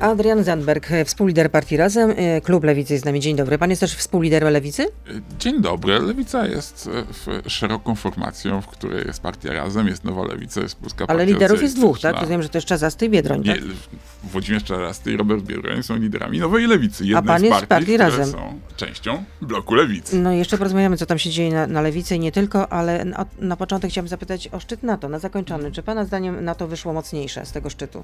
Adrian Zandberg, współlider partii Razem, e, klub Lewicy jest z nami. Dzień dobry. Pan jest też współliderem Lewicy? Dzień dobry. Lewica jest e, szeroką formacją, w której jest partia Razem, jest Nowa Lewica, jest Polska Ale Partia liderów jest dwóch, tak? Rozumiem, że to jest Czazasty i Biedroń, Nie, tak? Włodzimierz Czarasty i Robert Biedroń są liderami Nowej Lewicy. A Jednej pan z jest partii, w partii Razem. są częścią bloku Lewicy. No i jeszcze porozmawiamy, co tam się dzieje na, na Lewicy i nie tylko, ale na, na początek chciałabym zapytać o szczyt NATO, na zakończony. Czy pana zdaniem NATO wyszło mocniejsze z tego szczytu?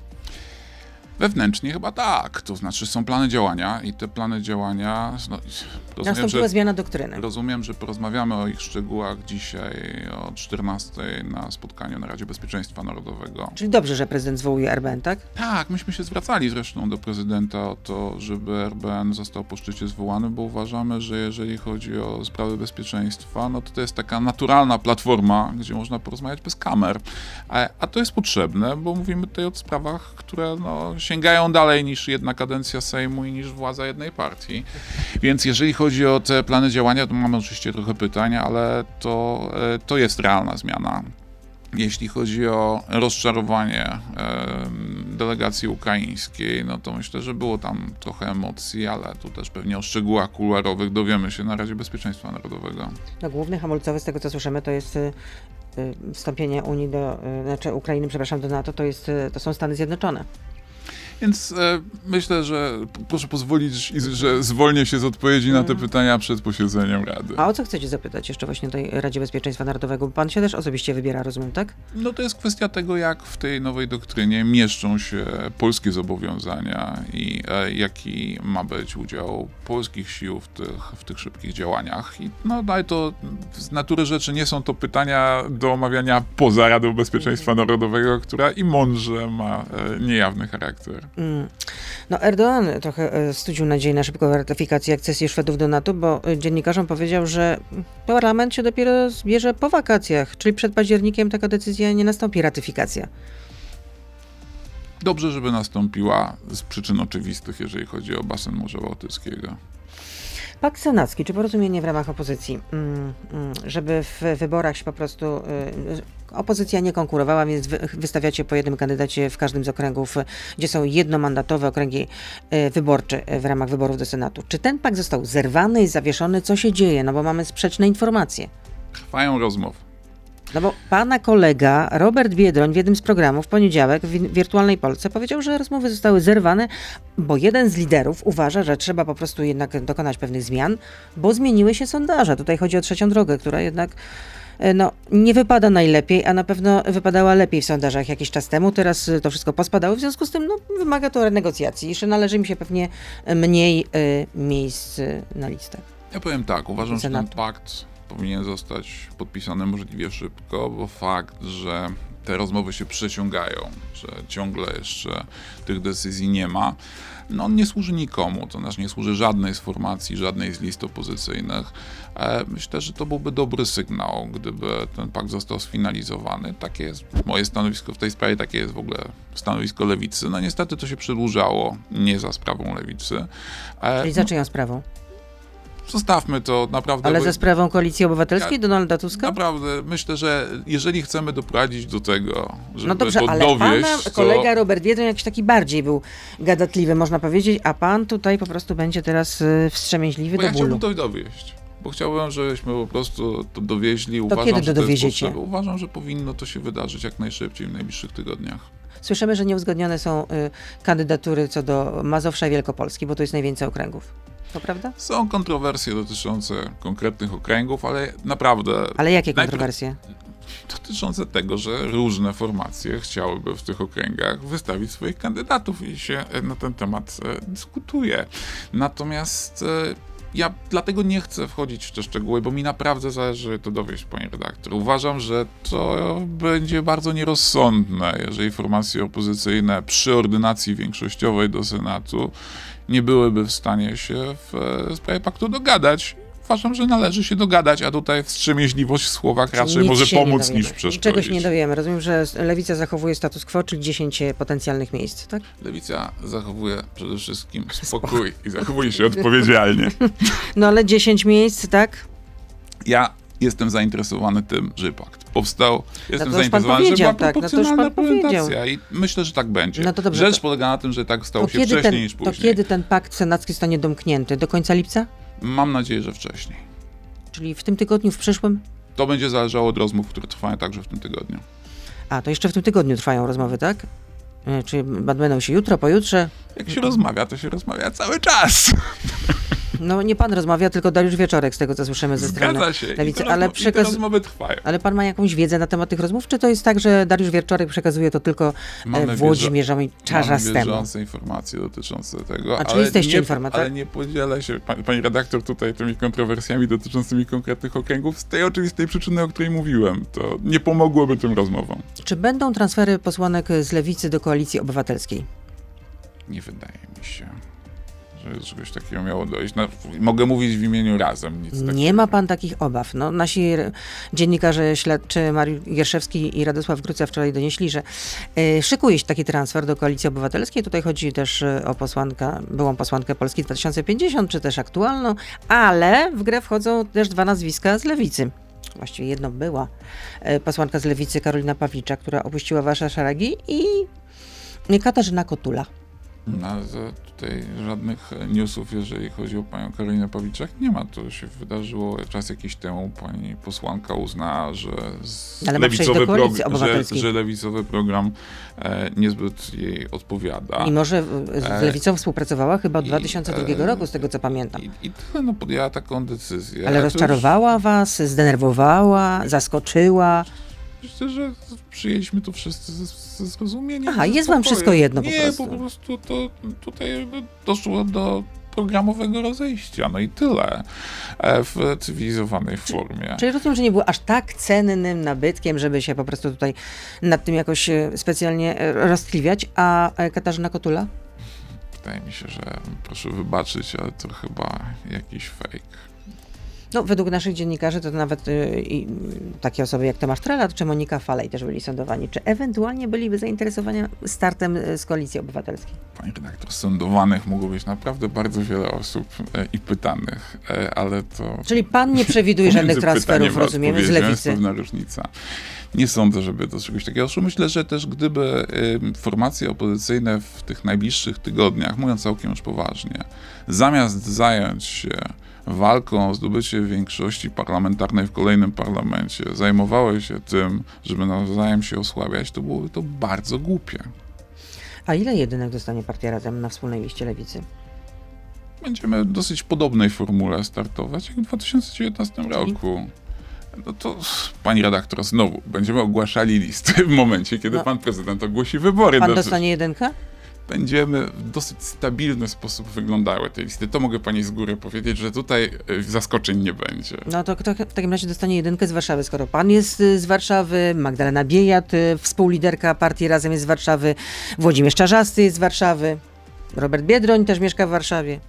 Wewnętrznie chyba tak. To znaczy są plany działania i te plany działania... No, rozumiem, Nastąpiła że, zmiana doktryny. rozumiem, że porozmawiamy o ich szczegółach dzisiaj o 14 na spotkaniu na Radzie Bezpieczeństwa Narodowego. Czyli dobrze, że prezydent zwołuje RBN, tak? Tak, myśmy się zwracali zresztą do prezydenta o to, żeby RBN został po szczycie zwołany, bo uważamy, że jeżeli chodzi o sprawy bezpieczeństwa, no to to jest taka naturalna platforma, gdzie można porozmawiać bez kamer. A, a to jest potrzebne, bo mówimy tutaj o sprawach, które no, sięgają dalej niż jedna kadencja Sejmu i niż władza jednej partii. Więc jeżeli chodzi o te plany działania, to mamy oczywiście trochę pytań, ale to, e, to jest realna zmiana. Jeśli chodzi o rozczarowanie em, delegacji ukraińskiej, no to myślę, że było tam trochę emocji, ale tu też pewnie o szczegółach kuluarowych dowiemy się na Radzie Bezpieczeństwa Narodowego. No, główny hamulcowy z tego, co słyszymy, to jest y, wstąpienie Unii do, znaczy Ukrainy, przepraszam, do NATO, to, jest, to są Stany Zjednoczone. Więc e, myślę, że proszę pozwolić, że zwolnię się z odpowiedzi na te pytania przed posiedzeniem Rady. A o co chcecie zapytać jeszcze właśnie tej Radzie Bezpieczeństwa Narodowego? Pan się też osobiście wybiera, rozumiem, tak? No to jest kwestia tego, jak w tej nowej doktrynie mieszczą się polskie zobowiązania i e, jaki ma być udział polskich sił w tych, w tych szybkich działaniach. I no ale to z natury rzeczy nie są to pytania do omawiania poza Radą Bezpieczeństwa Narodowego, która i mądrze ma e, niejawny charakter. No Erdoğan trochę e, studził nadzieję na szybką ratyfikację akcesji Szwedów do NATO, bo e, dziennikarzom powiedział, że parlament się dopiero zbierze po wakacjach, czyli przed październikiem taka decyzja nie nastąpi, ratyfikacja. Dobrze, żeby nastąpiła z przyczyn oczywistych, jeżeli chodzi o basen Morza Bałtyckiego. Pakt senacki, czy porozumienie w ramach opozycji, mm, mm, żeby w wyborach się po prostu y, opozycja nie konkurowała, więc wy, wystawiacie po jednym kandydacie w każdym z okręgów, gdzie są jednomandatowe okręgi y, wyborcze y, w ramach wyborów do Senatu. Czy ten pakt został zerwany i zawieszony? Co się dzieje? No bo mamy sprzeczne informacje. Trwają rozmowy. No bo pana kolega Robert Biedroń w jednym z programów w poniedziałek w Wirtualnej Polsce powiedział, że rozmowy zostały zerwane, bo jeden z liderów uważa, że trzeba po prostu jednak dokonać pewnych zmian, bo zmieniły się sondaże. Tutaj chodzi o trzecią drogę, która jednak e, no, nie wypada najlepiej, a na pewno wypadała lepiej w sondażach jakiś czas temu. Teraz e, to wszystko pospadało, w związku z tym no, wymaga to renegocjacji. Jeszcze należy mi się pewnie mniej e, miejsc e, na listę. Ja powiem tak, uważam, że ten Senatu. pakt powinien zostać podpisany możliwie szybko, bo fakt, że te rozmowy się przeciągają, że ciągle jeszcze tych decyzji nie ma, no on nie służy nikomu, to znaczy nie służy żadnej z formacji, żadnej z list opozycyjnych. E, Myślę, że to byłby dobry sygnał, gdyby ten pakt został sfinalizowany. Takie jest moje stanowisko w tej sprawie, takie jest w ogóle stanowisko lewicy. No niestety to się przedłużało, nie za sprawą lewicy. E, Czyli za czyją sprawą? Zostawmy to naprawdę. Ale za sprawą Koalicji Obywatelskiej Ja- Donalda Tuska? Naprawdę, myślę, że jeżeli chcemy doprowadzić do tego, żeby No dobrze, to ale dowieść, pana to kolega Robert Biedroń jakiś taki bardziej był gadatliwy, można powiedzieć, a pan tutaj po prostu będzie teraz y, wstrzemięźliwy bo do ja bólu. chciałbym to dowieść. Bo chciałbym, żebyśmy po prostu to dowieźli. Uważam, kiedy że to to jest dowieziecie? Uważam, że powinno to się wydarzyć jak najszybciej w najbliższych tygodniach. Słyszymy, że nieuzgodnione są y, kandydatury co do Mazowsza i Wielkopolski, bo to jest najwięcej okręgów. To prawda? Są kontrowersje dotyczące konkretnych okręgów, ale naprawdę Ale jakie kontrowersje? dotyczące tego, że różne formacje chciałyby w tych okręgach wystawić swoich kandydatów i się e, na ten temat e, dyskutuje. Natomiast e, ja dlatego nie chcę wchodzić w te szczegóły, bo mi naprawdę zależy to dowieść, panie redaktor. Uważam, że to będzie bardzo nierozsądne, jeżeli formacje opozycyjne przy ordynacji większościowej do Senatu nie byłyby w stanie się w e, sprawie paktu dogadać. Uważam, że należy się dogadać, a tutaj wstrzemięźliwość w słowach raczej Nic może pomóc niż przeszkodzić. Czegoś nie dowiemy. Rozumiem, że Lewica zachowuje status quo, czyli 10 potencjalnych miejsc, tak? Lewica zachowuje przede wszystkim spokój i zachowuje się odpowiedzialnie. No ale 10 miejsc, tak? Ja jestem zainteresowany tym, żeby pakt powstał. Jestem No to już pan zainteresowany, żeby była tak, no to proporcjonalna pan powiedział. reprezentacja i myślę, że tak będzie. No to dobrze, Rzecz to- polega na tym, że tak stało To się wcześniej ten, niż to później. kiedy ten pakt senacki zostanie domknięty? Do końca lipca? Mam nadzieję, że wcześniej. Czyli w tym tygodniu, w przyszłym? To będzie zależało od rozmów, które trwają także w tym tygodniu. A, to jeszcze w tym tygodniu trwają rozmowy, tak? E, Czy będą się jutro, pojutrze? Jak się rozmawia, to się rozmawia cały czas. No nie pan rozmawia, tylko Dariusz Wieczorek, z tego co słyszymy ze strony Zgadza się. Lewicy. Ale, rozmo- przekaz... rozmowy trwają. ale pan ma jakąś wiedzę na temat tych rozmów, czy to jest tak, że Dariusz Wieczorek przekazuje to tylko Mamy e, Włodzimierzowi Mamy Czarzastemu? bieżące informacje dotyczące tego, A, ale, jesteście nie, informa- tak? ale nie podzielę się, pani, pani redaktor, tutaj tymi kontrowersjami dotyczącymi konkretnych okręgów z tej oczywistej przyczyny, o której mówiłem. To nie pomogłoby tym rozmowom. Czy będą transfery posłanek z lewicy do koalicji obywatelskiej? Nie wydaje mi się, że czegoś takiego miało dojść. No, mogę mówić w imieniu razem. Nic Nie ma pan takich obaw. No, nasi dziennikarze śledczy Mariusz Gierszewski i Radosław Gruca wczoraj donieśli, że y, szykuje się taki transfer do Koalicji Obywatelskiej. Tutaj chodzi też y, o posłankę, byłą posłankę Polski 2050, czy też aktualną, ale w grę wchodzą też dwa nazwiska z Lewicy. Właściwie jedno była y, posłanka z Lewicy Karolina Pawlicza, która opuściła wasze szeregi i Katarzyna Kotula. No, tutaj żadnych newsów, jeżeli chodzi o panią Karolinę Pawliczak, nie ma. To się wydarzyło czas jakiś temu. Pani posłanka uznała, że, do lewicowy, Koalicji że, że lewicowy program e, niezbyt jej odpowiada. Mimo, że y, z E, Lewicą współpracowała chyba od i, 2002 e, roku, z tego co pamiętam. I, I tyle, no podjęła taką decyzję. Ale A to już- rozczarowała was, zdenerwowała, zaskoczyła. Myślę, że przyjęliśmy to wszyscy ze, ze zrozumieniem. Aha, jest wam wszystko jedno po nie, prostu. po prostu to tutaj doszło do programowego rozejścia, no i tyle. E, W cywilizowanej formie. Czyli rozumiem, że nie było aż tak cennym nabytkiem, żeby się po prostu tutaj nad tym jakoś e, specjalnie e, roztkliwiać. A Katarzyna Kotula? Wydaje mi się, że proszę wybaczyć, ale to chyba jakiś fake. No, według naszych dziennikarzy to nawet mm, takie osoby jak Tomasz Trelat czy Monika Falej też byli sądowani. Czy ewentualnie byliby zainteresowani startem e, z Koalicji Obywatelskiej? Pani redaktor, sądowanych mogło być naprawdę bardzo wiele osób e, i pytanych, e, ale to... Czyli pan nie przewiduje żadnych transferów, rozumiemy, z odpowiedzią Jest Lewicy? pewna różnica. Nie sądzę, żeby do czegoś takiego doszło. Myślę, że też gdyby formacje opozycyjne w tych najbliższych tygodniach, mówiąc całkiem już poważnie, zamiast zająć się walką o zdobycie większości parlamentarnej w kolejnym parlamencie, zajmowały się tym, żeby nawzajem się osłabiać, to byłoby to bardzo głupie. A ile jedynek dostanie partia Razem na wspólnej liście Lewicy? Będziemy w dosyć podobnej formule startować jak w 2019 roku. No to, pani redaktor, znowu będziemy ogłaszali listy w momencie, kiedy No. pan prezydent ogłosi wybory. Pan dostanie jedynkę? Będziemy w dosyć stabilny sposób wyglądały te listy. To mogę pani z góry powiedzieć, że tutaj y, zaskoczeń nie będzie. No to kto w takim razie dostanie jedynkę z Warszawy, skoro pan jest y, z Warszawy, Magdalena Biejat, y, współliderka partii Razem jest z Warszawy, Włodzimierz Czarzasty jest z Warszawy, Robert Biedroń też mieszka w Warszawie.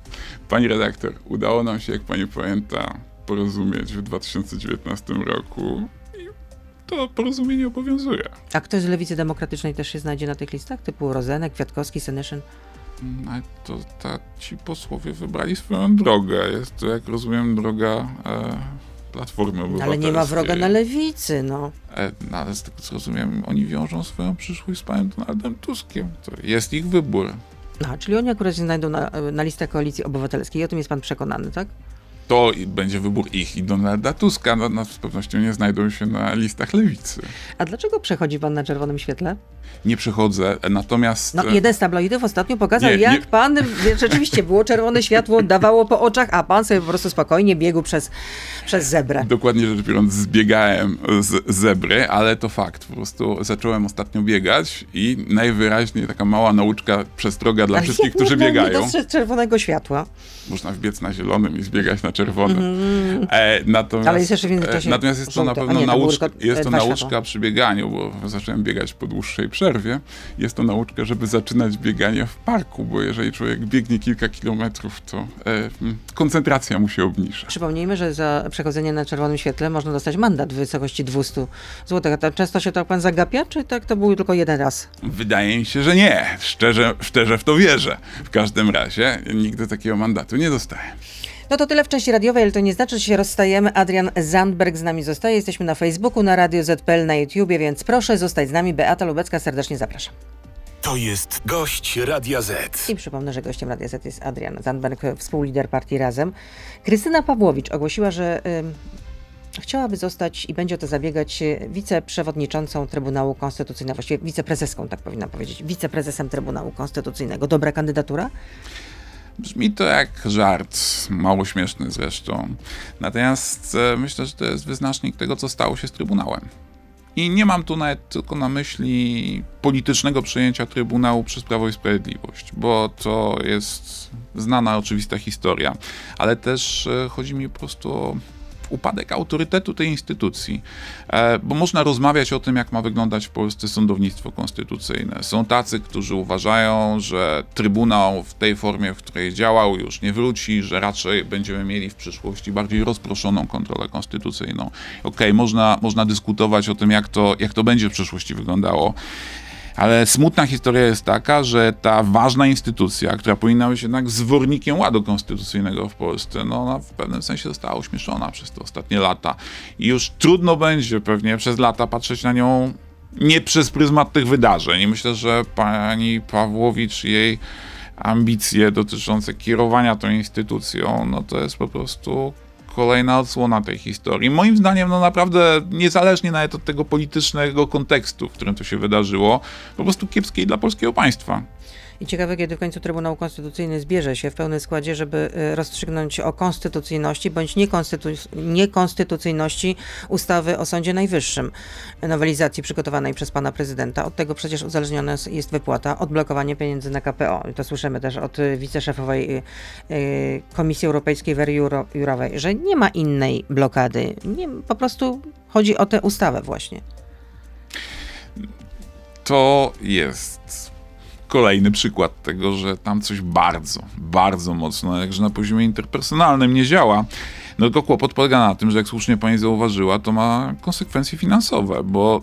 Pani redaktor, udało nam się, jak pani pamięta, porozumieć w 2019 roku to porozumienie obowiązuje. A ktoś z Lewicy Demokratycznej też się znajdzie na tych listach, typu Rozenek, Kwiatkowski, Senyszyn? No, to ta, ci posłowie wybrali swoją drogę. Jest to, jak rozumiem, droga e, Platformy Obywatelskiej. ale nie ma wroga na Lewicy, no. E, no, ale z tego, co rozumiem, oni wiążą swoją przyszłość z panem Donaldem Tuskiem. To jest ich wybór. A, czyli oni akurat się znajdą na, na listach Koalicji Obywatelskiej, o tym jest pan przekonany, tak? To będzie wybór ich i Donalda Tuska. No, no, z pewnością nie znajdą się na listach lewicy. A dlaczego przechodzi pan na czerwonym świetle? Nie przechodzę, natomiast... No jeden z tabloidów ostatnio pokazał, Nie, jak nie- pan, rzeczywiście było czerwone światło, dawało po oczach, a pan sobie po prostu spokojnie biegł przez, przez zebrę. Dokładnie rzecz biorąc, zbiegałem z zebry, ale to fakt. Po prostu zacząłem ostatnio biegać i najwyraźniej taka mała nauczka, przestroga dla Ale wszystkich, którzy nie biegają. dostrzec czerwonego światła. Można wbiec na zielonym i zbiegać na czerwonym. E, natomiast, Mhm. Ale jest jeszcze w międzyczasie e, natomiast jest to żółte. na A pewno nie, to nauczka, e, jest to dwa nauczka przy bieganiu, bo zacząłem biegać po dłuższej przerwie. Jest to nauczka, żeby zaczynać bieganie w parku, bo jeżeli człowiek biegnie kilka kilometrów, to e, koncentracja mu się obniża. Przypomnijmy, że za przechodzenie na czerwonym świetle można dostać mandat w wysokości 200 zł. A często się to pan zagapia, czy tak to był tylko jeden raz? Wydaje mi się, że nie. Szczerze, szczerze w to wierzę. W każdym razie nigdy takiego mandatu nie dostałem. No to tyle w części radiowej, ale to nie znaczy, że się rozstajemy. Adrian Zandberg z nami zostaje. Jesteśmy na Facebooku, na Radio ZPL, na YouTubie, więc proszę zostać z nami. Beata Lubecka, serdecznie zapraszam. To jest gość Radia Z. I przypomnę, że gościem Radia Z jest Adrian Zandberg, współlider partii Razem. Krystyna Pawłowicz ogłosiła, że y, chciałaby zostać i będzie o to zabiegać y, wiceprzewodniczącą Trybunału Konstytucyjnego, właściwie wiceprezeską, tak powinna powiedzieć, wiceprezesem Trybunału Konstytucyjnego. Dobra kandydatura? Brzmi to jak żart, mało śmieszny zresztą. Natomiast e, myślę, że to jest wyznacznik tego, co stało się z Trybunałem. I nie mam tu nawet tylko na myśli politycznego przejęcia Trybunału przez Prawo i Sprawiedliwość, bo to jest znana, oczywista historia, ale też e, chodzi mi po prostu o upadek autorytetu tej instytucji, e, bo można rozmawiać o tym, jak ma wyglądać w Polsce sądownictwo konstytucyjne. Są tacy, którzy uważają, że Trybunał w tej formie, w której działał, już nie wróci, że raczej będziemy mieli w przyszłości bardziej rozproszoną kontrolę konstytucyjną. Okej, okay, można, można dyskutować o tym, jak to, jak to będzie w przyszłości wyglądało. Ale smutna historia jest taka, że ta ważna instytucja, która powinna być jednak zwornikiem ładu konstytucyjnego w Polsce, no ona w pewnym sensie została uśmieszona przez te ostatnie lata. I już trudno będzie pewnie przez lata patrzeć na nią nie przez pryzmat tych wydarzeń. I myślę, że pani Pawłowicz jej ambicje dotyczące kierowania tą instytucją, no to jest po prostu kolejna odsłona tej historii. Moim zdaniem, no naprawdę, niezależnie nawet od tego politycznego kontekstu, w którym to się wydarzyło, po prostu kiepskiej dla polskiego państwa. I ciekawe, kiedy w końcu Trybunał Konstytucyjny zbierze się w pełnym składzie, żeby y, rozstrzygnąć o konstytucyjności bądź niekonstytu niekonstytucyjności ustawy o Sądzie Najwyższym, nowelizacji przygotowanej przez pana prezydenta. Od tego przecież uzależniona jest wypłata, odblokowanie pieniędzy na KPO. I to słyszymy też od y, wiceszefowej y, Komisji Europejskiej Wery Jurowej, że nie ma innej blokady. Nie, po prostu chodzi o tę ustawę właśnie. To jest kolejny przykład tego, że tam coś bardzo, bardzo mocno, jakże na poziomie interpersonalnym nie działa. No tylko kłopot polega na tym, że jak słusznie pani zauważyła, to ma konsekwencje finansowe, bo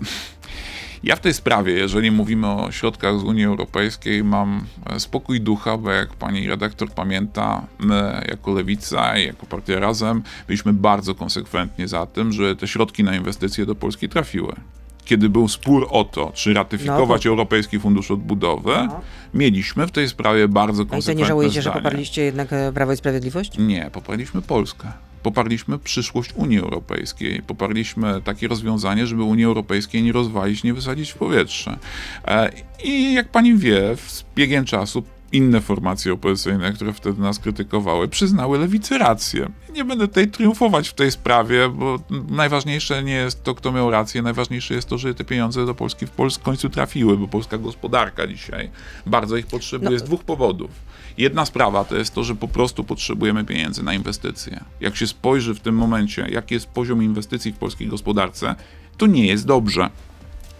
ja w tej sprawie, jeżeli mówimy o środkach z Unii Europejskiej, mam spokój ducha, bo jak pani redaktor pamięta, my jako Lewica i jako Partia Razem byliśmy bardzo konsekwentnie za tym, że te środki na inwestycje do Polski trafiły kiedy był spór o to, czy ratyfikować no, to... Europejski Fundusz Odbudowy, no. mieliśmy w tej sprawie bardzo konsekwentne A i to nie żałujecie, zdanie. że poparliście jednak e, Prawo i Sprawiedliwość? Nie, poparliśmy Polskę. Poparliśmy przyszłość Unii Europejskiej. Poparliśmy takie rozwiązanie, żeby Unii Europejskiej nie rozwalić, nie wysadzić w powietrze. E, I jak pani wie, z biegiem czasu inne formacje opozycyjne, które wtedy nas krytykowały, przyznały lewicy rację. Nie będę tutaj triumfować w tej sprawie, bo najważniejsze nie jest to, kto miał rację, najważniejsze jest to, że te pieniądze do Polski w Polsce w końcu trafiły, bo polska gospodarka dzisiaj bardzo ich potrzebuje no. z dwóch powodów. Jedna sprawa to jest to, że po prostu potrzebujemy pieniędzy na inwestycje. Jak się spojrzy w tym momencie, jaki jest poziom inwestycji w polskiej gospodarce, to nie jest dobrze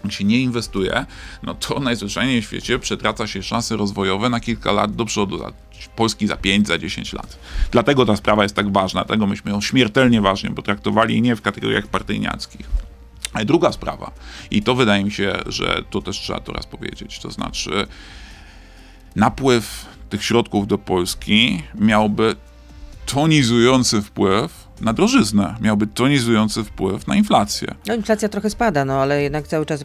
się nie inwestuje, no to najzwyczajniej w świecie przetraca się szanse rozwojowe na kilka lat do przodu. Polski za 5, za 10 lat. Dlatego ta sprawa jest tak ważna, dlatego myśmy ją śmiertelnie ważnie potraktowali nie w kategoriach partyjniackich. A druga sprawa, i to wydaje mi się, że to też trzeba to raz powiedzieć, to znaczy napływ tych środków do Polski miałby tonizujący wpływ na drożyznę. Miałby tonizujący wpływ na inflację. No inflacja trochę spada, no ale jednak cały czas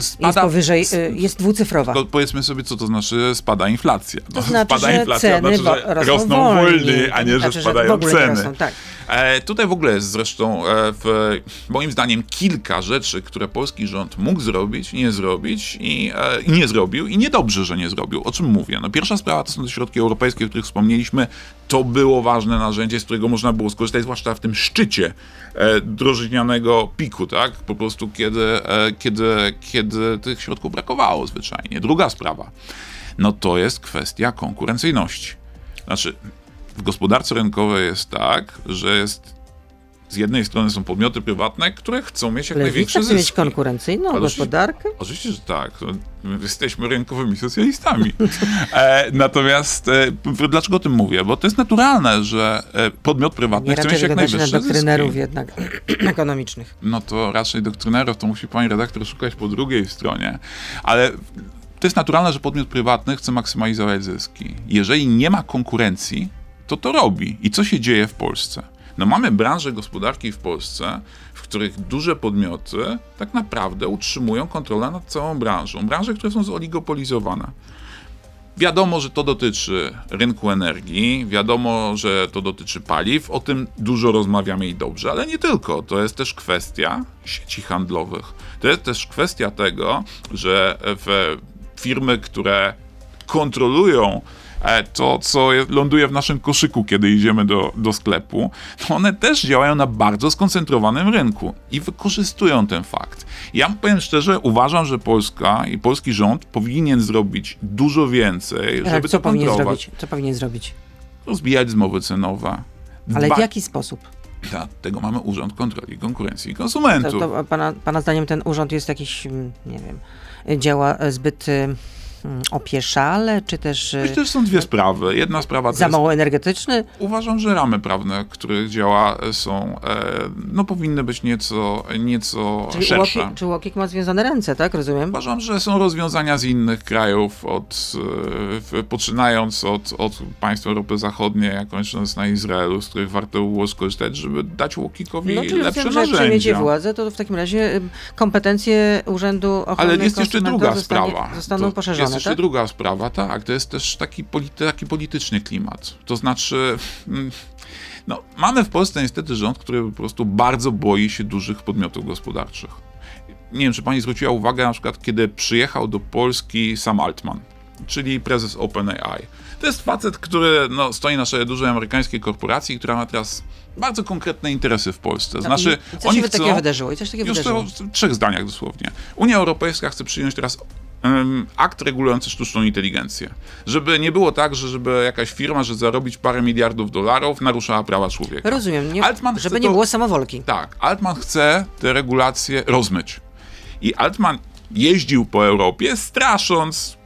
spada, jest powyżej, y, jest dwucyfrowa. To powiedzmy sobie, co to znaczy spada inflacja. To znaczy, spada inflacja, ceny znaczy, że rosną, rosną wolniej, a nie, znaczy, że spadają że ceny. Rosną, tak. E, tutaj w ogóle jest zresztą, e, w, moim zdaniem, kilka rzeczy, które polski rząd mógł zrobić, nie zrobić i, e, i nie zrobił i niedobrze, że nie zrobił. O czym mówię? No, pierwsza sprawa to są te środki europejskie, o których wspomnieliśmy. To było ważne narzędzie, z którego można było skorzystać, zwłaszcza w tym szczycie e, piku, tak? Po prostu kiedy, e, kiedy, kiedy tych środków brakowało zwyczajnie. Druga sprawa, no to jest kwestia konkurencyjności. Znaczy, w gospodarce rynkowej jest tak, że jest z jednej strony są podmioty prywatne, które chcą mieć jak Ale największe zyski. mieć konkurencyjną Ale gospodarkę? Oczywiście, że tak. My jesteśmy rynkowymi socjalistami. e, natomiast e, dlaczego o tym mówię? Bo to jest naturalne, że e, podmiot prywatny chce mieć jak najwyższe zyski. doktrynerów jednak ekonomicznych. No to raczej doktrynerów to musi pani redaktor szukać po drugiej stronie. Ale to jest naturalne, że podmiot prywatny chce maksymalizować zyski. Jeżeli nie ma konkurencji, to to robi. I co się dzieje w Polsce? No mamy branże gospodarki w Polsce, w których duże podmioty tak naprawdę utrzymują kontrolę nad całą branżą. Branże, które są zoligopolizowane. Wiadomo, że to dotyczy rynku energii, wiadomo, że to dotyczy paliw, o tym dużo rozmawiamy i dobrze, ale nie tylko. To jest też kwestia sieci handlowych. To jest też kwestia tego, że firmy, które kontrolują to, co ląduje w naszym koszyku, kiedy idziemy do, do sklepu, to one też działają na bardzo skoncentrowanym rynku i wykorzystują ten fakt. Ja powiem szczerze, uważam, że Polska i polski rząd powinien zrobić dużo więcej, Ale żeby co to powinien zrobić? Co powinien zrobić? Rozbijać zmowy cenowe. Ale w jaki sposób? Dlatego mamy Urząd Kontroli Konkurencji i To, Konsumentów. to pana, pana zdaniem ten urząd jest jakiś, mm, nie wiem, działa e, zbyt y, mm, opieszale, czy też y, Myślę, że są dwie sprawy. Jedna sprawa za jest mało energetyczny? Uważam, że ramy prawne, których działa są, e, no powinny być nieco, nieco Czyli szersze. Łokik, czy Łokik ma związane ręce, tak? Rozumiem? Uważam, że są rozwiązania z innych krajów, od, e, poczynając od, od państw Europy Zachodniej, a kończąc na Izraelu, z których warto było skorzystać, żeby dać Łokikowi No, czyli lepsze rozumiem, że jak przejmiecie narzędzia. władzę, to w takim razie kompetencje Urzędu Ochrony Ale jest jeszcze druga zostanie, sprawa. zostaną To poszerzone, Jest jeszcze tak? druga sprawa, tak. To jest też taki, polity, taki polityczny klimat. To znaczy, mm, no, mamy w Polsce niestety rząd, który po prostu bardzo boi się dużych podmiotów gospodarczych. Nie wiem, czy pani zwróciła uwagę, na przykład, kiedy przyjechał do Polski Sam Altman, czyli prezes OpenAI. To jest facet, który no, stoi na czele dużej amerykańskiej korporacji, która ma teraz bardzo konkretne interesy w Polsce. Znaczy, No I co oni chcą... takiego wydarzyło? I coś takiego Już wydarzyło. to w trzech zdaniach dosłownie. Unia Europejska chce przyjąć teraz akt regulujący sztuczną inteligencję. Żeby nie było tak, że żeby jakaś firma, że zarobić parę miliardów dolarów, naruszała prawa człowieka. Rozumiem, nie, Altman żeby nie to- było samowolki. Tak, Altman chce te regulacje rozmyć. I Altman jeździł po Europie, strasząc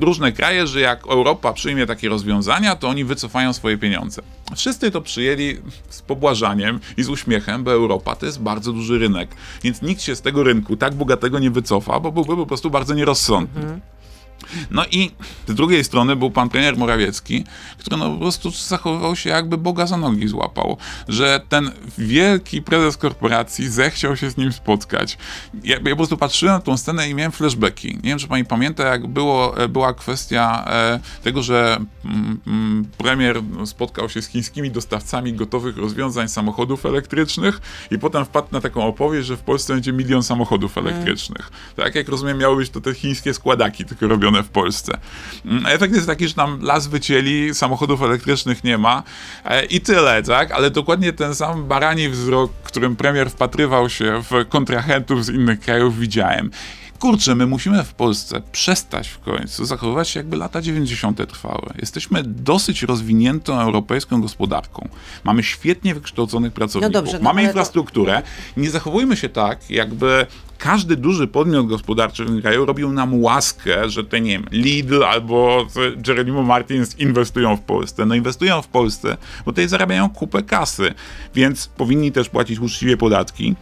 różne kraje, że jak Europa przyjmie takie rozwiązania, to oni wycofają swoje pieniądze. Wszyscy to przyjęli z pobłażaniem i z uśmiechem, bo Europa to jest bardzo duży rynek, więc nikt się z tego rynku tak bogatego nie wycofa, bo byłby po prostu bardzo nierozsądny. No i z drugiej strony był pan premier Morawiecki, który no po prostu zachowywał się jakby Boga za nogi złapał, że ten wielki prezes korporacji zechciał się z nim spotkać. Ja, ja po prostu patrzyłem na tą scenę i miałem flashbacki. Nie wiem, czy pani pamięta, jak było, e, była kwestia e, tego, że mm, mm, premier spotkał się z chińskimi dostawcami gotowych rozwiązań samochodów elektrycznych i potem wpadł na taką opowieść, że w Polsce będzie milion samochodów elektrycznych. Tak jak rozumiem, miały być to te chińskie składaki, tylko robione w Polsce. Mm, Efekt jest taki, że tam las wycięli, samochodów elektrycznych nie ma e, i tyle, tak? Ale dokładnie ten sam barani wzrok, którym premier wpatrywał się w kontrahentów z innych krajów widziałem. Kurczę, my musimy w Polsce przestać w końcu zachowywać się jakby lata 90. trwały. Jesteśmy dosyć rozwiniętą europejską gospodarką. Mamy świetnie wykształconych pracowników. dobrze, no Mamy to- infrastrukturę. Nie zachowujmy się tak, jakby każdy duży podmiot gospodarczy w tym kraju robił nam łaskę, że te, nie wiem, Lidl albo Jeronimo Martins inwestują w Polsce. No inwestują w Polsce, bo tutaj zarabiają kupę kasy, więc powinni też płacić uczciwie podatki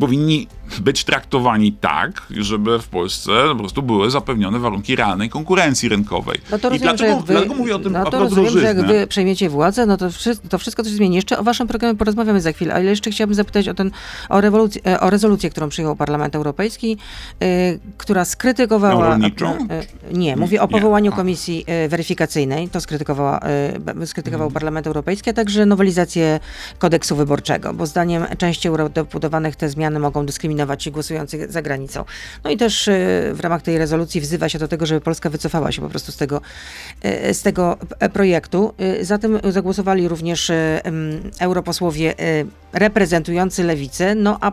powinni być traktowani tak, żeby w Polsce po prostu były zapewnione warunki realnej konkurencji rynkowej. No to I rozumiem, jak wy, dlatego mówię o tym no to rozumiem, że jak wy przejmiecie władzę, no to, wszy, to wszystko to się zmieni. Jeszcze o waszym programie porozmawiamy za chwilę, ale jeszcze chciałabym zapytać o, ten, o, rewolucję, e, o rezolucję, którą przyjął Parlament Europejski, e, która skrytykowała... E, nie, mówię o Nie, powołaniu a. komisji weryfikacyjnej, to skrytykowała, skrytykował Mhm. Parlament Europejski, a także nowelizację kodeksu wyborczego, bo zdaniem części eurodeputowanych te zmiany mogą dyskryminować głosujących za granicą. No i też e, w ramach tej rezolucji wzywa się do tego, żeby Polska wycofała się po prostu z tego, e, z tego e, projektu. E, Za tym zagłosowali również europosłowie reprezentujący lewicę, no a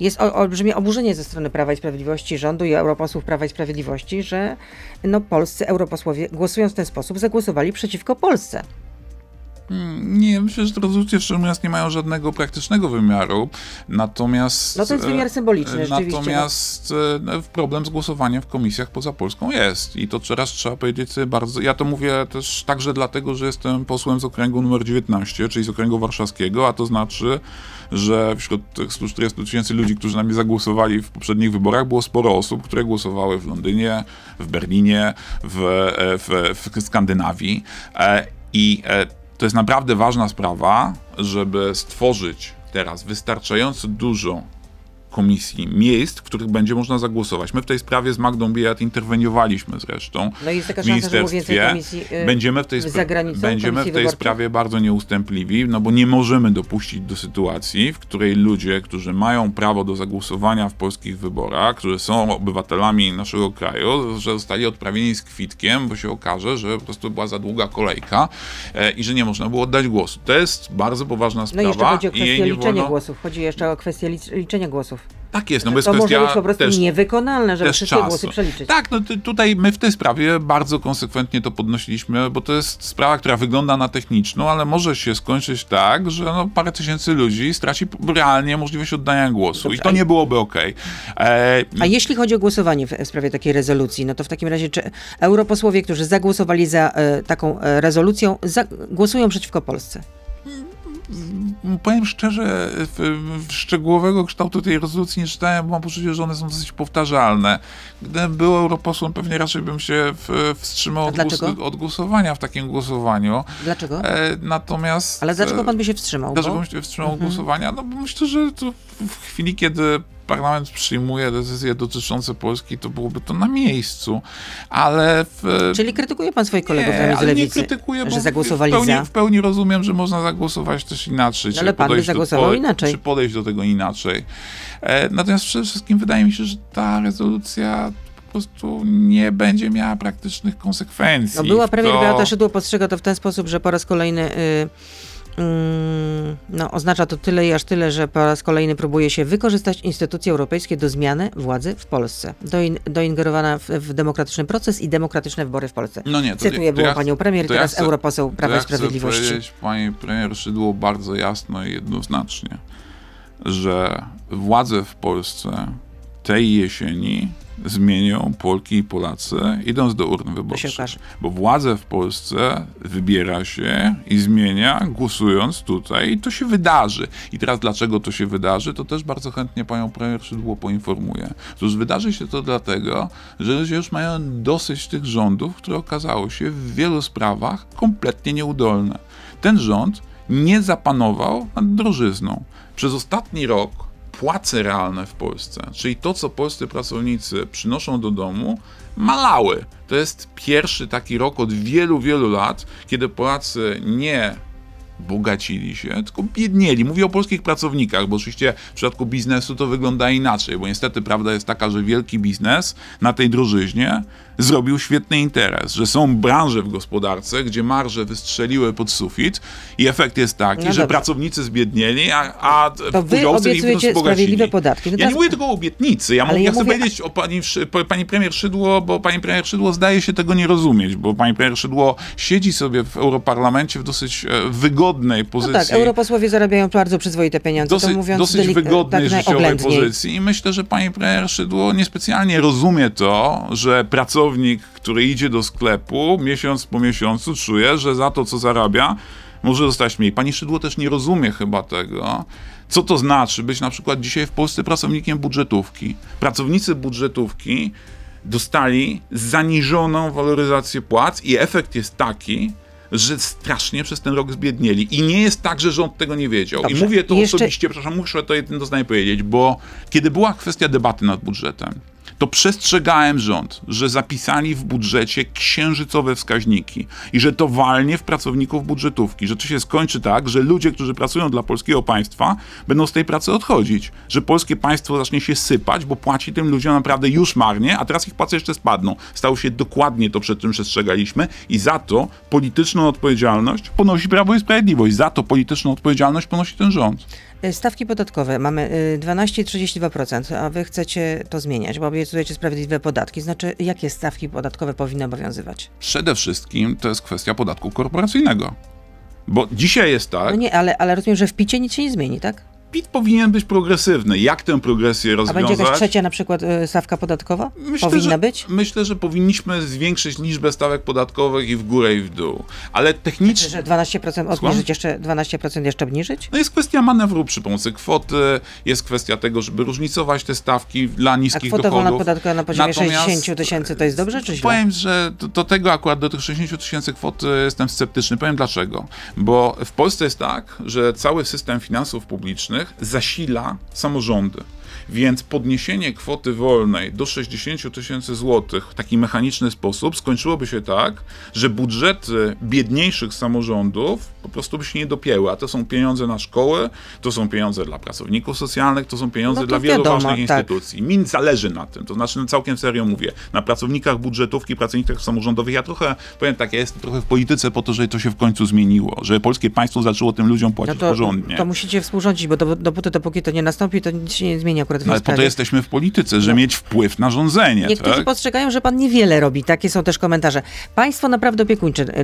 jest olbrzymie oburzenie ze strony Prawa i Sprawiedliwości, rządu i europosłów Prawa i Sprawiedliwości, że no, polscy europosłowie głosując w ten sposób zagłosowali przeciwko Polsce. Mm, Nie, myślę, że te rezolucje szczerze mówiąc nie mają żadnego praktycznego wymiaru, natomiast... No to jest wymiar symboliczny, e, rzeczywiście, no. Natomiast e, problem z głosowaniem w komisjach poza Polską jest i to teraz trzeba powiedzieć sobie bardzo... Ja to mówię też także dlatego, że jestem posłem z okręgu numer 19, czyli z okręgu warszawskiego, a to znaczy, że wśród tych 140 tysięcy ludzi, którzy na mnie zagłosowali w poprzednich wyborach, było sporo osób, które głosowały w Londynie, w Berlinie, w, e, w, w Skandynawii. I To jest naprawdę ważna sprawa, żeby stworzyć teraz wystarczająco dużo komisji, miejsc, w których będzie można zagłosować. My w tej sprawie z Magdą Biejat interweniowaliśmy zresztą No i jest taka szansa, że więcej komisji y, będziemy w tej, spra- będziemy w tej sprawie bardzo nieustępliwi, no bo nie możemy dopuścić do sytuacji, w której ludzie, którzy mają prawo do zagłosowania w polskich wyborach, którzy są obywatelami naszego kraju, że zostali odprawieni z kwitkiem, bo się okaże, że po prostu była za długa kolejka e, i że nie można było oddać głosu. To jest bardzo poważna No sprawa i jeszcze chodzi o kwestię liczenia wolno... głosów. Chodzi jeszcze o kwestię lic- liczenia głosów. Tak jest, no bo jest to może kwestia być po prostu też niewykonalne, żeby wszystkie czasu. głosy przeliczyć. Tak, no tutaj my w tej sprawie bardzo konsekwentnie to podnosiliśmy, bo to jest sprawa, która wygląda na techniczną, ale może się skończyć tak, że no parę tysięcy ludzi straci realnie możliwość oddania głosu Dobrze, i to nie byłoby okej. E, A jeśli chodzi o głosowanie w sprawie takiej rezolucji, no to w takim razie czy europosłowie, którzy zagłosowali za e, taką e, rezolucją, za, głosują przeciwko Polsce? Powiem szczerze, szczegółowego kształtu tej rezolucji nie czytałem, bo mam poczucie, że one są dosyć powtarzalne. Gdybym był europosłem, pewnie raczej bym się wstrzymał od, głos, od głosowania w takim głosowaniu. Dlaczego? E, natomiast... Ale dlaczego e, pan by się wstrzymał? Dlaczego Bo- bym się wstrzymał od Mhm. głosowania? No bo myślę, że to w chwili, kiedy parlament przyjmuje decyzje dotyczące Polski, to byłoby to na miejscu. Ale w, Czyli krytykuje pan swoich kolegów nie, z ale nie lewicy, krytykuję, że zagłosowali w pełni, za? w pełni rozumiem, że można zagłosować też inaczej. Ale pan by do- zagłosował po- inaczej. Czy podejść do tego inaczej. E, natomiast przede wszystkim wydaje mi się, że ta rezolucja po prostu nie będzie miała praktycznych konsekwencji. No była premier To- Beata Szydło postrzega to w ten sposób, że po raz kolejny y, mm, no, oznacza to tyle i aż tyle, że po raz kolejny próbuje się wykorzystać instytucje europejskie do zmiany władzy w Polsce, doin, doingerowana w, w demokratyczny proces i demokratyczne wybory w Polsce. No nie, to, Cytuję to było ja- panią premier, to ja teraz chcę- europoseł Prawa ja i Sprawiedliwości. Chcę powiedzieć pani premier Szydło bardzo jasno i jednoznacznie, że władze w Polsce tej jesieni zmienią Polki i Polacy, idąc do urn wyborczych. Bo władze w Polsce wybiera się i zmienia, głosując tutaj i to się wydarzy. I teraz dlaczego to się wydarzy, to też bardzo chętnie panią premier Szydło poinformuję. Otóż wydarzy się to dlatego, że ludzie już mają dosyć tych rządów, które okazało się w wielu sprawach kompletnie nieudolne. Ten rząd nie zapanował nad drożyzną. Przez ostatni rok płace realne w Polsce, czyli to, co polscy pracownicy przynoszą do domu, malały. To jest pierwszy taki rok od wielu, wielu lat, kiedy Polacy nie bogacili się, tylko biednieli. Mówię o polskich pracownikach, bo oczywiście w przypadku biznesu to wygląda inaczej, bo niestety prawda jest taka, że wielki biznes na tej drożyźnie zrobił świetny interes, że są branże w gospodarce, gdzie marże wystrzeliły pod sufit i efekt jest taki, No że pracownicy zbiednieli, a, a To wy obiecujecie sprawiedliwe podatki. No Ja teraz- nie mówię tylko o obietnicy, ja, Ale ja ja chcę mówię- powiedzieć o pani, pani premier Szydło, bo pani premier Szydło zdaje się tego nie rozumieć, bo pani premier Szydło siedzi sobie w Europarlamencie w dosyć e, wygodnej No pozycji. tak, europosłowie zarabiają bardzo przyzwoite pieniądze, Dosyć, to mówiąc dosyć wygodnej tak życiowej pozycji i myślę, że pani premier Szydło niespecjalnie rozumie to, że pracownik, który idzie do sklepu miesiąc po miesiącu czuje, że za to, co zarabia, może dostać mniej. Pani Szydło też nie rozumie chyba tego, co to znaczy być na przykład dzisiaj w Polsce pracownikiem budżetówki. Pracownicy budżetówki dostali zaniżoną waloryzację płac i efekt jest taki, że strasznie przez ten rok zbiednieli. I nie jest tak, że rząd tego nie wiedział. Dobrze. I mówię to Jeszcze- osobiście, przepraszam, muszę to jedno zdanie powiedzieć, bo kiedy była kwestia debaty nad budżetem, to przestrzegałem rząd, że zapisali w budżecie księżycowe wskaźniki i że to walnie w pracowników budżetówki, że to się skończy tak, że ludzie, którzy pracują dla polskiego państwa, będą z tej pracy odchodzić, że polskie państwo zacznie się sypać, bo płaci tym ludziom naprawdę już marnie, a teraz ich płace jeszcze spadną. Stało się dokładnie to, przed czym przestrzegaliśmy i za to polityczną odpowiedzialność ponosi Prawo i Sprawiedliwość. Za to polityczną odpowiedzialność ponosi ten rząd. E, Stawki podatkowe mamy y, 12-32%, a wy chcecie to zmieniać, bo obiecujecie sprawiedliwe podatki. Znaczy, jakie stawki podatkowe powinny obowiązywać? Przede wszystkim to jest kwestia podatku korporacyjnego. Bo dzisiaj jest tak, No nie, ale, ale rozumiem, że w picie nic się nie zmieni, tak? PIT powinien być progresywny. Jak tę progresję A rozwiązać? będzie jakaś trzecia na przykład y, stawka podatkowa? Powinna że, być? Myślę, że powinniśmy zwiększyć liczbę stawek podatkowych i w górę i w dół. Ale technicznie... Że 12% obniżyć, jeszcze 12% jeszcze obniżyć? No jest kwestia manewru przy pomocy kwoty, jest kwestia tego, żeby różnicować te stawki dla A niskich kwota wolna dochodów. podatkowa na poziomie Natomiast, 60 tysięcy to jest dobrze czy źle? Powiem, że do, do tego akurat, do tych 60 tysięcy kwot e, jestem sceptyczny. Powiem dlaczego. Bo w Polsce jest tak, że cały system finansów publicznych zasila samorządy. Więc podniesienie kwoty wolnej do 60 tysięcy złotych w taki mechaniczny sposób skończyłoby się tak, że budżety biedniejszych samorządów po prostu by się nie dopięły. A to są pieniądze na szkoły, to są pieniądze dla pracowników socjalnych, to są pieniądze No to dla wielu wiadomo, ważnych tak. instytucji. Mi zależy na tym. To znaczy, no całkiem serio mówię. Na pracownikach budżetówki, pracownikach samorządowych. Ja trochę, powiem tak, ja jestem trochę w polityce po to, żeby to się w końcu zmieniło. Że polskie państwo zaczęło tym ludziom No płacić to, porządnie. to musicie współrządzić, bo do, dopóty, dopóki to nie nastąpi, to nic się nie zmieni akurat w tej Ale po to sprawie. jesteśmy w polityce, że No. mieć wpływ na rządzenie. Niektórzy tak? postrzegają, że pan niewiele robi. Takie są też komentarze. Państwo naprawdę opiekuńcze y,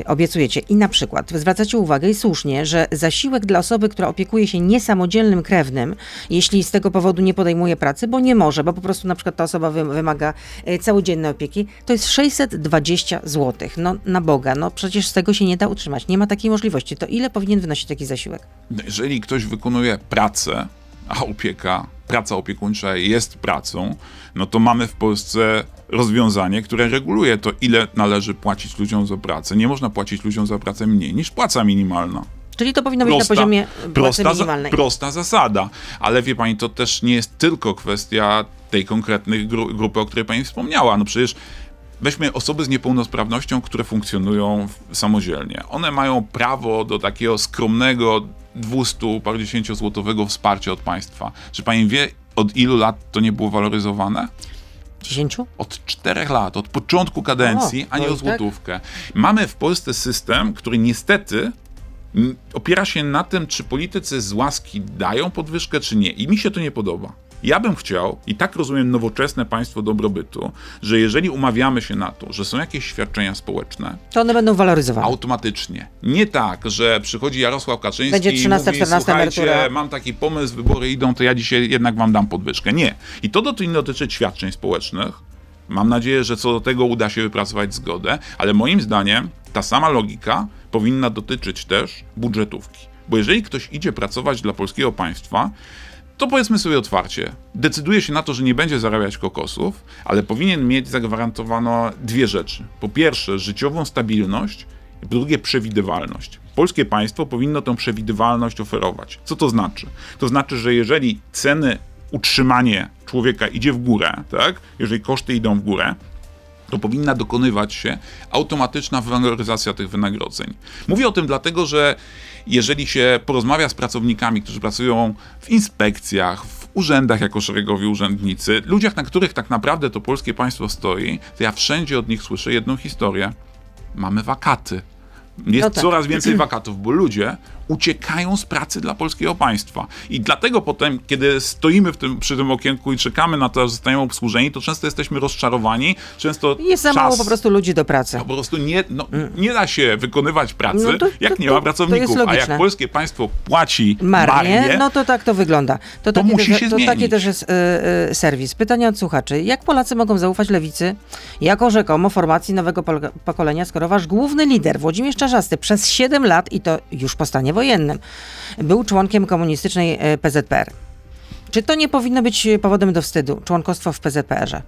y, obiecujecie i na przykład zwracacie uwagę i słusznie, że zasiłek dla osoby, która opiekuje się niesamodzielnym krewnym, jeśli z tego powodu nie podejmuje pracy, bo nie może, bo po prostu na przykład ta osoba wy, wymaga y, całodziennej opieki, to jest 620 zł. No na Boga, no przecież z tego się nie da utrzymać. Nie ma takiej możliwości. To ile powinien wynosić taki zasiłek? Jeżeli ktoś wykonuje pracę, a opieka, praca opiekuńcza jest pracą, no to mamy w Polsce rozwiązanie, które reguluje to, ile należy płacić ludziom za pracę. Nie można płacić ludziom za pracę mniej niż płaca minimalna. Czyli to powinno być na poziomie płacy prosta, minimalnej. prosta zasada. Ale wie pani, to też nie jest tylko kwestia tej konkretnej gru, grupy, o której pani wspomniała. No przecież weźmy osoby z niepełnosprawnością, które funkcjonują samodzielnie. One mają prawo do takiego skromnego 200 parędziesięciu złotowego wsparcia od państwa. Czy pani wie, od ilu lat to nie było waloryzowane? 10? Od czterech lat, od początku kadencji, O, a nie o tak? złotówkę. Mamy w Polsce system, który niestety mm, opiera się na tym, czy politycy z łaski dają podwyżkę, czy nie. I mi się to nie podoba. Ja bym chciał, i tak rozumiem nowoczesne państwo dobrobytu, że jeżeli umawiamy się na to, że są jakieś świadczenia społeczne, To one będą waloryzowane. automatycznie. Nie tak, że przychodzi Jarosław Kaczyński Będzie 13, i mówi, 14 słuchajcie, emerytura. mam taki pomysł, wybory idą, to ja dzisiaj jednak wam dam podwyżkę. Nie. I to dotyczy, dotyczy świadczeń społecznych. Mam nadzieję, że co do tego uda się wypracować zgodę, ale moim zdaniem ta sama logika powinna dotyczyć też budżetówki. Bo jeżeli ktoś idzie pracować dla polskiego państwa, to powiedzmy sobie otwarcie, decyduje się na to, że nie będzie zarabiać kokosów, ale powinien mieć zagwarantowane dwie rzeczy. Po pierwsze, życiową stabilność, i po drugie, przewidywalność. Polskie państwo powinno tę przewidywalność oferować. Co to znaczy? To znaczy, że jeżeli ceny utrzymanie człowieka idzie w górę, tak? Jeżeli koszty idą w górę, to powinna dokonywać się automatyczna waloryzacja tych wynagrodzeń. Mówię o tym dlatego, że jeżeli się porozmawia z pracownikami, którzy pracują w inspekcjach, w urzędach jako szeregowi urzędnicy, ludziach, na których tak naprawdę to polskie państwo stoi, to ja wszędzie od nich słyszę jedną historię. Mamy wakaty. Jest No tak. coraz więcej wakatów, bo ludzie uciekają z pracy dla polskiego państwa. I dlatego potem, kiedy stoimy w tym, przy tym okienku i czekamy na to, że zostaniemy obsłużeni, to często jesteśmy rozczarowani, często Jest za mało po prostu ludzi do pracy. po prostu nie, no, nie da się wykonywać pracy, No to- jak to- nie ma pracowników. A jak polskie państwo płaci Marnie, marnie, no to tak to wygląda. To, To taki musi też, się to taki zmienić. też jest y, y, serwis. Pytania od słuchaczy. Jak Polacy mogą zaufać lewicy jako rzekomo formacji nowego pokolenia, skoro wasz główny lider, Włodzimierz Czarzasty, przez 7 lat, i to już po stanie wojennym, był członkiem komunistycznej y, PZPR? Czy to nie powinno być y, powodem do wstydu, członkostwo w PZPR-ze?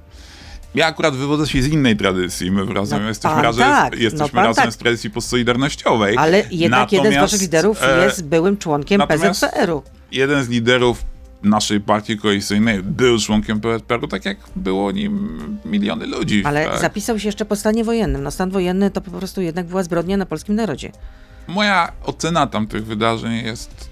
ja akurat wywodzę się z innej tradycji. My razem No jesteśmy, razem, tak, no jesteśmy pan razem tak. z tradycji postsolidarnościowej. Ale jednak jeden z Natomiast, waszych liderów e, jest byłym członkiem natomiast PZPR-u. Jeden z liderów naszej partii koalicyjnej był członkiem PZPR-u, tak jak było nim miliony ludzi. Ale tak. zapisał się jeszcze po stanie wojennym. No stan wojenny to po prostu jednak była zbrodnia na polskim narodzie. Moja ocena tamtych wydarzeń jest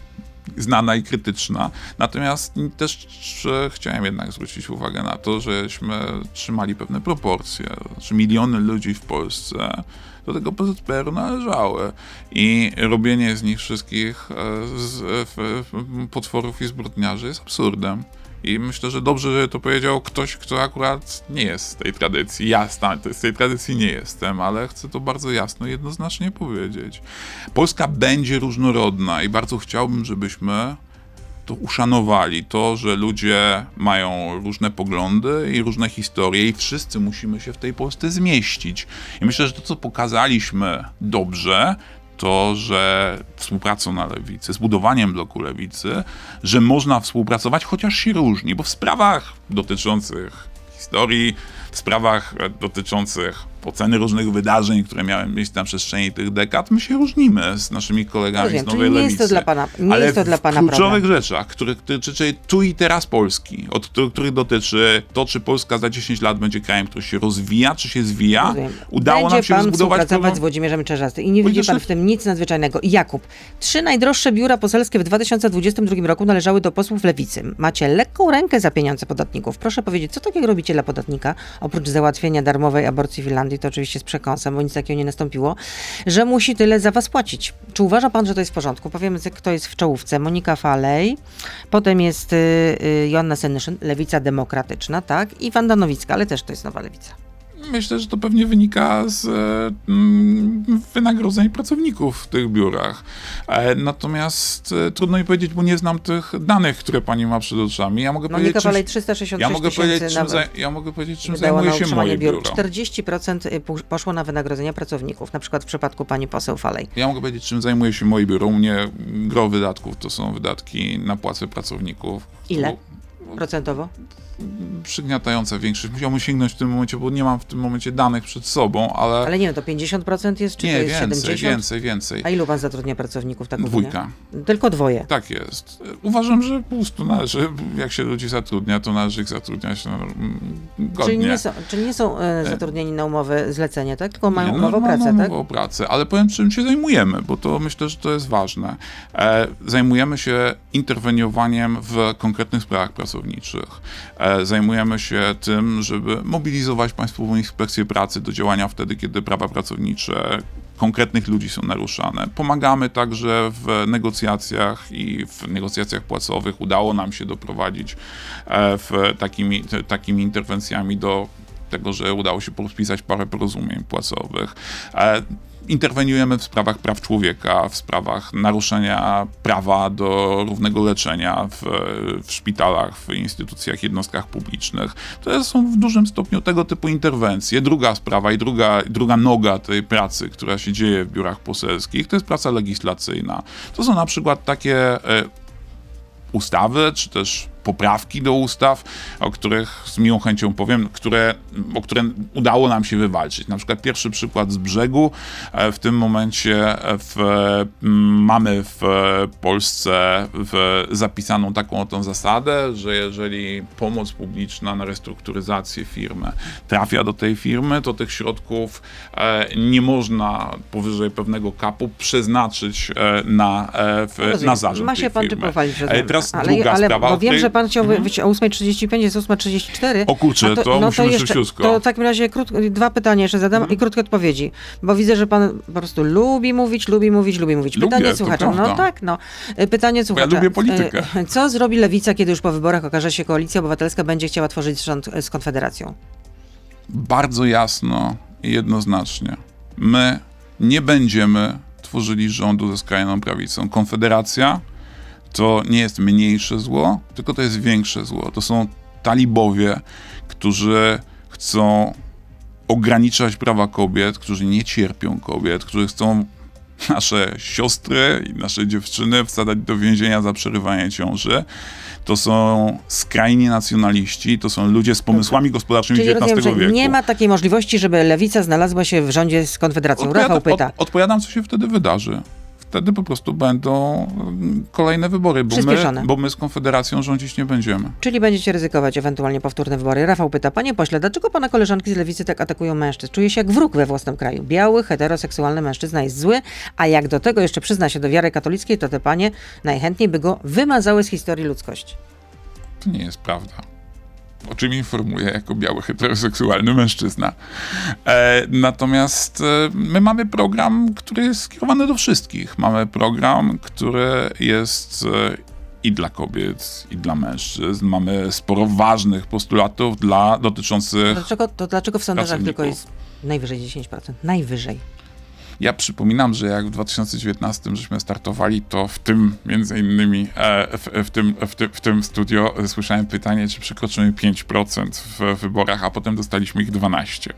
znana i krytyczna. Natomiast też że chciałem jednak zwrócić uwagę na to, żeśmy trzymali pewne proporcje. Znaczy miliony ludzi w Polsce do tego PZPR-u należały. I robienie z nich wszystkich e, z, f, f, potworów i zbrodniarzy jest absurdem. I myślę, że dobrze, że to powiedział ktoś, kto akurat nie jest z tej tradycji. Ja z tej tradycji nie jestem, ale chcę to bardzo jasno i jednoznacznie powiedzieć. Polska będzie różnorodna i bardzo chciałbym, żebyśmy to uszanowali, to, że ludzie mają różne poglądy i różne historie i wszyscy musimy się w tej Polsce zmieścić. I myślę, że to, co pokazaliśmy dobrze, to, że współpracą na lewicy, z budowaniem bloku lewicy, że można współpracować, chociaż się różni, bo w sprawach dotyczących historii, w sprawach dotyczących oceny różnych wydarzeń, które miały miejsce na przestrzeni tych dekad, my się różnimy z naszymi kolegami Rozumiem, z Nowej czyli nie Lewicy. jest to dla pana- nie Ale jest to dla pana w kluczowych problem. rzeczach, których dotyczy tu i teraz Polski, od których, dotyczy to, czy Polska za 10 lat będzie krajem, który się rozwija, czy się zwija, Rozumiem. udało Będzie nam się pan zbudować współpracować pewną- z Włodzimierzem Czerzastym i nie widzi pan w tym nic nadzwyczajnego. Jakub, trzy najdroższe biura poselskie w 2022 roku należały do posłów lewicy. Macie lekką rękę za pieniądze podatników. Proszę powiedzieć, co takiego robicie dla podatnika, oprócz załatwienia darmowej aborcji w To oczywiście z przekąsem, bo nic takiego nie nastąpiło, że musi tyle za was płacić. Czy uważa pan, że to jest w porządku? Powiemy, kto jest w czołówce. Monika Falej, potem jest y, y, Joanna Senyszyn, Lewica Demokratyczna, tak? I Wanda Nowicka, ale też to jest nowa Lewica. Myślę, że to pewnie wynika z e, mm, wynagrodzeń pracowników w tych biurach. E, natomiast e, trudno mi powiedzieć, bo nie znam tych danych, które pani ma przed oczami. Ja mogę Monika powiedzieć, czym, 366 ja mogę powiedzieć, czym, zaj, ja mogę powiedzieć, czym zajmuje się moje biur. biuro. 40% y, poszło na wynagrodzenia pracowników, na przykład w przypadku pani poseł Falej. Ja mogę powiedzieć, czym zajmuje się moje biuro. U mnie gro wydatków to są wydatki na płace pracowników. Ile? Procentowo? Przygniatające większość. Musiałbym sięgnąć w tym momencie, bo nie mam w tym momencie danych przed sobą, ale, Ale nie wiem, to 50% jest, czy nie, to jest więcej, 70%? więcej, więcej. A ilu pan zatrudnia pracowników tak? Dwójka. Tylko dwoje. Tak jest. Uważam, że po prostu należy, jak się ludzi zatrudnia, to należy ich zatrudniać no, mm, godnie. Czyli nie są, czyli nie są e, zatrudnieni na umowę zlecenie, tak? Tylko mają Nie, umowę o normalną pracę, tak? umowę o pracę, ale powiem, czym się zajmujemy, bo to myślę, że to jest ważne. E, zajmujemy się interweniowaniem w konkretnych sprawach pracowniczych. E, zajmujemy się tym, żeby mobilizować Państwową Inspekcję Pracy do działania wtedy, kiedy prawa pracownicze konkretnych ludzi są naruszane. Pomagamy także w negocjacjach i w negocjacjach płacowych. Udało nam się doprowadzić e, w takimi, takimi interwencjami do tego, że udało się podpisać parę porozumień płacowych. Interweniujemy w sprawach praw człowieka, w sprawach naruszenia prawa do równego leczenia w, w szpitalach, w instytucjach, jednostkach publicznych. To są w dużym stopniu tego typu interwencje. Druga sprawa i druga, druga noga tej pracy, która się dzieje w biurach poselskich, to jest praca legislacyjna. To są na przykład takie e, ustawy, czy też poprawki do ustaw, o których z miłą chęcią powiem, które, o które udało nam się wywalczyć. Na przykład pierwszy przykład z brzegu. E, W tym momencie w, m, mamy w Polsce w, zapisaną taką oto zasadę, że jeżeli pomoc publiczna na restrukturyzację firmy trafia do tej firmy, to tych środków e, nie można powyżej pewnego kapu przeznaczyć e, na, e, w, Rozumiem. na zarząd Ma się pan pochwalić, E, rozumiem. Teraz ale, druga ale, sprawa, bo wiem, że pan chciał Mhm. być o 8.35, jest 8.34. O kurczę, A to musimy szybciutko. To w takim razie krót, dwa pytania jeszcze zadam Mhm. i krótkie odpowiedzi. Bo widzę, że pan po prostu lubi mówić, lubi mówić, lubi mówić. Pytanie Lubię, to słuchacza. No tak, no. Y, Pytanie słuchacza. lubię politykę. Y, Co zrobi lewica, kiedy już po wyborach okaże się, koalicja obywatelska będzie chciała tworzyć rząd y, z Konfederacją? bardzo jasno i jednoznacznie. My nie będziemy tworzyli rządu ze skrajną prawicą. Konfederacja to nie jest mniejsze zło, tylko to jest większe zło. To są talibowie, którzy chcą ograniczać prawa kobiet, którzy nie cierpią kobiet, którzy chcą nasze siostry i nasze dziewczyny wsadzać do więzienia za przerywanie ciąży. To są skrajni nacjonaliści, to są ludzie z pomysłami gospodarczymi Czyli XIX rozumiem, wieku. nie ma takiej możliwości, żeby lewica znalazła się w rządzie z Konfederacją. Rafał pyta. Od, odpowiadam, co się wtedy wydarzy. Wtedy po prostu będą mm, kolejne wybory, bo my, bo my z Konfederacją rządzić nie będziemy. Czyli będziecie ryzykować ewentualnie powtórne wybory. Rafał pyta, panie pośle, dlaczego pana koleżanki z lewicy tak atakują mężczyzn? Czuje się jak wróg we własnym kraju. Biały, heteroseksualny mężczyzna jest zły, a jak do tego jeszcze przyzna się do wiary katolickiej, to te panie najchętniej by go wymazały z historii ludzkości. To nie jest prawda. O czym informuję jako biały heteroseksualny mężczyzna. E, natomiast e, my mamy program, który jest skierowany do wszystkich. Mamy program, który jest e, i dla kobiet, i dla mężczyzn. Mamy sporo ważnych postulatów dla dotyczących Dlaczego, to dlaczego w sondażach tylko jest najwyżej 10%? Najwyżej. Ja przypominam, że jak w 2019 żeśmy startowali, to w tym między innymi e, w, w, tym, w, tym, w tym studio słyszałem pytanie, czy przekroczymy 5% w wyborach, a potem dostaliśmy ich 12.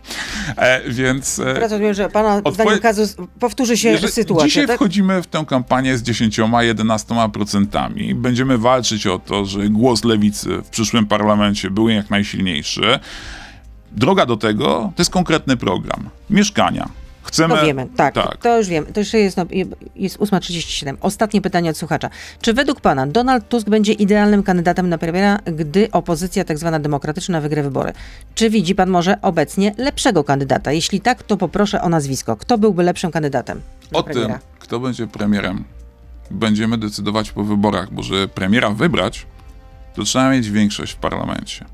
E, więc e, Teraz rozumiem, że pana Odpowie- zdaniem kazus powtórzy się jeżeli- sytuacja, Dzisiaj tak? wchodzimy w tę kampanię z 10-11%. Będziemy walczyć o to, że głos lewicy w przyszłym parlamencie był jak najsilniejszy. Droga do tego to jest konkretny program. Mieszkania. Chcemy. To wiemy, tak, tak. To już wiem. To jeszcze jest, no, jest 8.37. Ostatnie pytanie od słuchacza. Czy według pana Donald Tusk będzie idealnym kandydatem na premiera, gdy opozycja tak zwana demokratyczna wygra wybory? Czy widzi pan może obecnie lepszego kandydata? Jeśli tak, to poproszę o nazwisko. Kto byłby lepszym kandydatem O tym, premiera? kto będzie premierem, będziemy decydować po wyborach, bo żeby premiera wybrać, to trzeba mieć większość w parlamencie.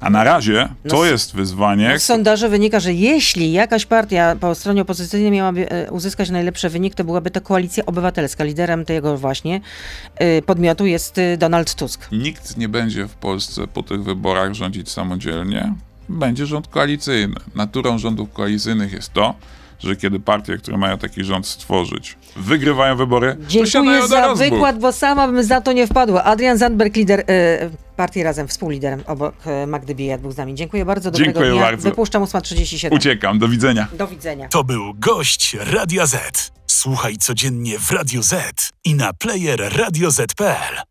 A na razie to No, jest wyzwanie. Z sondaży wynika, że jeśli jakaś partia po stronie opozycyjnej miałaby e, uzyskać najlepszy wynik, to byłaby to koalicja obywatelska. Liderem tego właśnie e, podmiotu jest e, Donald Tusk. Nikt nie będzie w Polsce po tych wyborach rządzić samodzielnie. Będzie rząd koalicyjny. Naturą rządów koalicyjnych jest to, że kiedy partie, które mają taki rząd stworzyć, wygrywają wybory, to Dziękuję do za wykład, bo sama bym za to nie wpadła. Adrian Zandberg, lider e, partii Razem, współliderem obok e, Magdy Bijat był z nami. Dziękuję bardzo, dobrego Dziękuję dnia. bardzo. Wypuszczam 8.37. Uciekam, do widzenia. Do widzenia. To był gość Radia Z. Słuchaj codziennie w Radio Z i na player radioz.pl.